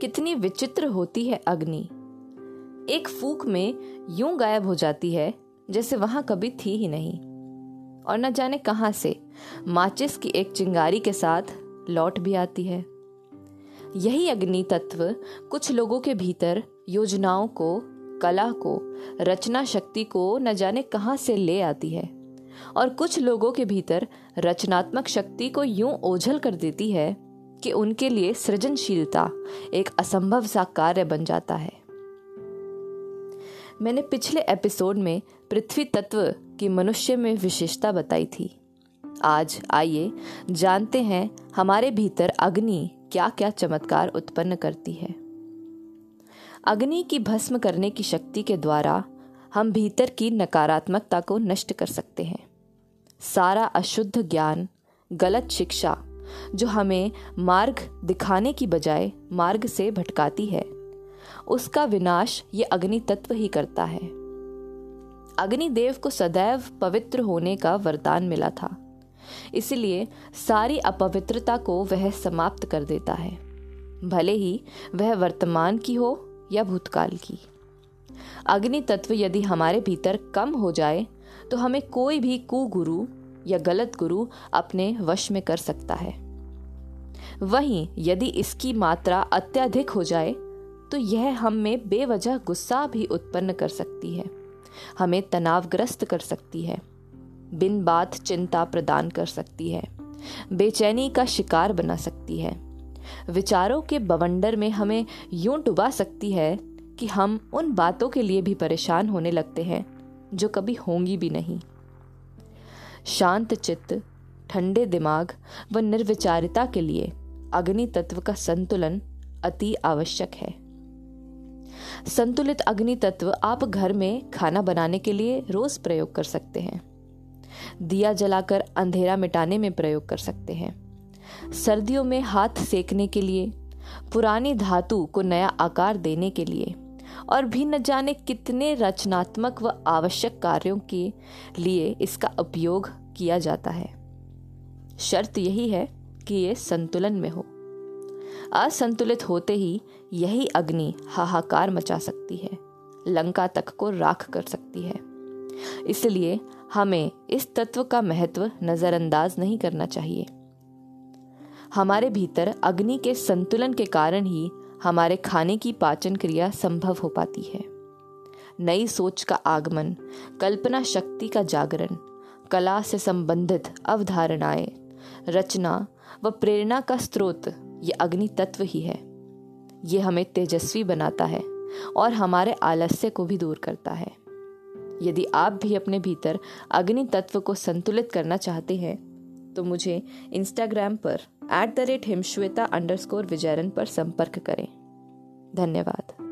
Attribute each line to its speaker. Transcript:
Speaker 1: कितनी विचित्र होती है अग्नि। एक फूक में यूँ गायब हो जाती है, जैसे वहाँ कभी थी ही नहीं। और न जाने कहाँ से माचिस की एक चिंगारी के साथ लौट भी आती है। यही अग्नि तत्व कुछ लोगों के भीतर योजनाओं को, कला को, रचना शक्ति को न जाने कहाँ से ले आती है। और कुछ लोगों के भीतर रचनात्मक शक्ति को यूँ ओझल कर देती है कि उनके लिए सृजनशीलता एक असंभव सा कार्य बन जाता है। मैंने पिछले एपिसोड में पृथ्वी तत्व की मनुष्य में विशेषता बताई थी। आज आइए जानते हैं हमारे भीतर अग्नि क्या क्या चमत्कार उत्पन्न करती है। अग्नि की भस्म करने की शक्ति के द्वारा हम भीतर की नकारात्मकता को नष्ट कर सकते हैं। सारा अशुद्ध ज्ञान, गलत शिक्षा जो हमें मार्ग दिखाने की बजाय मार्ग से भटकाती है। उसका विनाश ये अग्नि तत्व ही करता है। अग्निदेव को सदैव पवित्र होने का वरदान मिला था। इसलिए सारी अपवित्रता को वह समाप्त कर देता है। भले ही वह वर्तमान की हो या भूतकाल की। अग्नि तत्व यदि हमारे भीतर कम हो जाए तो हमें कोई भी कुगुरु या गलत गुरु अपने वश में कर सकता है। वहीं यदि इसकी मात्रा अत्यधिक हो जाए तो यह हम में बेवजह गुस्सा भी उत्पन्न कर सकती है, हमें तनावग्रस्त कर सकती है, बिन बात चिंता प्रदान कर सकती है, बेचैनी का शिकार बना सकती है। विचारों के बवंडर में हमें यूँ डुबा सकती है कि हम उन बातों के लिए भी परेशान होने लगते हैं, जो कभी होंगी भी नहीं। शांत चित्त, ठंडे दिमाग व निर्विचारिता के लिए अग्नि तत्व का संतुलन अति आवश्यक है। संतुलित अग्नि तत्व आप घर में खाना बनाने के लिए रोज प्रयोग कर सकते हैं। दिया जलाकर अंधेरा मिटाने में प्रयोग कर सकते हैं। सर्दियों में हाथ सेकने के लिए, पुरानी धातु को नया आकार देने के लिए और भी न जाने कितने रचनात्मक व आवश्यक कार्यों के लिए इसका उपयोग किया जाता है। शर्त यही है कि ये संतुलन में हो। असंतुलित होते ही यही अग्नि हाहाकार मचा सकती है, लंका तक को राख कर सकती है। इसलिए हमें इस तत्व का महत्व नजरअंदाज नहीं करना चाहिए। हमारे भीतर अग्नि के संतुलन के कारण ही हमारे खाने की पाचन क्रिया संभव हो पाती है। नई सोच का आगमन, कल्पना शक्ति का जागरण, कला से संबंधित अवधारणाएँ, रचना व प्रेरणा का स्रोत, ये अग्नि तत्व ही है। ये हमें तेजस्वी बनाता है और हमारे आलस्य को भी दूर करता है। यदि आप भी अपने भीतर अग्नि तत्व को संतुलित करना चाहते हैं तो मुझे इंस्टाग्राम पर at the rate Himshweta underscore Vijayran पर संपर्क करें। धन्यवाद।